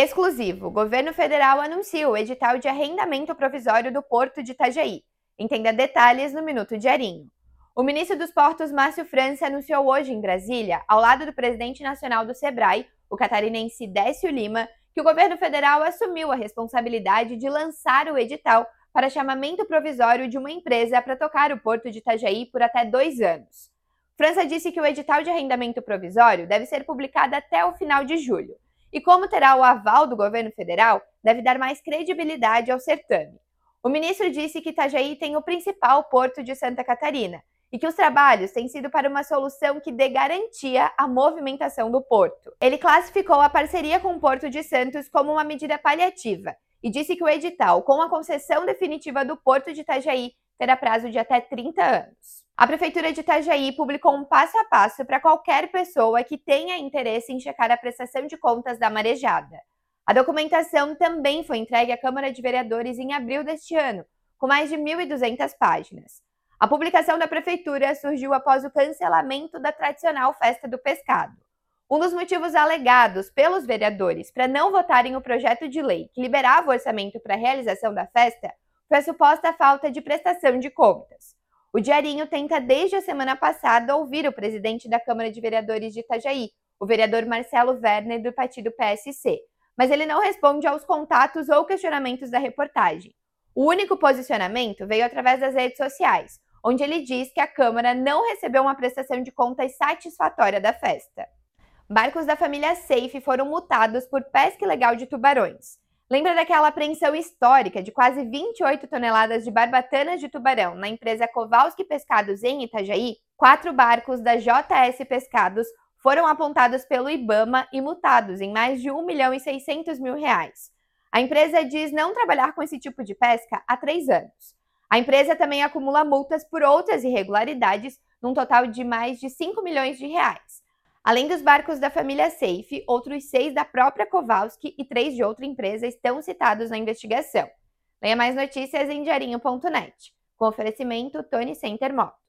Exclusivo. Governo federal anuncia o edital de arrendamento provisório do Porto de Itajaí. Entenda detalhes no Minuto Diarinho. O ministro dos Portos, Márcio França, anunciou hoje em Brasília, ao lado do presidente nacional do SEBRAE, o catarinense Décio Lima, que o governo federal assumiu a responsabilidade de lançar o edital para chamamento provisório de uma empresa para tocar o Porto de Itajaí por até dois anos. França disse que o edital de arrendamento provisório deve ser publicado até o final de julho e como terá o aval do governo federal, deve dar mais credibilidade ao certame. O ministro disse que Itajaí tem o principal porto de Santa Catarina e que os trabalhos têm sido para uma solução que dê garantia à movimentação do porto. Ele classificou a parceria com o Porto de Santos como uma medida paliativa e disse que o edital, com a concessão definitiva do Porto de Itajaí, terá prazo de até 30 anos. A Prefeitura de Itajaí publicou um passo a passo para qualquer pessoa que tenha interesse em checar a prestação de contas da marejada. A documentação também foi entregue à Câmara de Vereadores em abril deste ano, com mais de 1.200 páginas. A publicação da Prefeitura surgiu após o cancelamento da tradicional Festa do Pescado. Um dos motivos alegados pelos vereadores para não votarem o projeto de lei que liberava o orçamento para a realização da festa foi a suposta falta de prestação de contas. O Diarinho tenta desde a semana passada ouvir o presidente da Câmara de Vereadores de Itajaí, o vereador Marcelo Werner, do partido PSC, mas ele não responde aos contatos ou questionamentos da reportagem. O único posicionamento veio através das redes sociais, onde ele diz que a Câmara não recebeu uma prestação de contas satisfatória da festa. Barcos da família Safe foram multados por pesca ilegal de tubarões. Lembra daquela apreensão histórica de quase 28 toneladas de barbatanas de tubarão na empresa Kowalski Pescados em Itajaí? Quatro barcos da JS Pescados foram apontados pelo IBAMA e multados em mais de 1 milhão e 600 mil reais. A empresa diz não trabalhar com esse tipo de pesca há três anos. A empresa também acumula multas por outras irregularidades, num total de mais de 5 milhões de reais. Além dos barcos da família Safe, outros seis da própria Kowalski e três de outra empresa estão citados na investigação. Leia mais notícias em diarinho.net. Com oferecimento Tony Center Moto.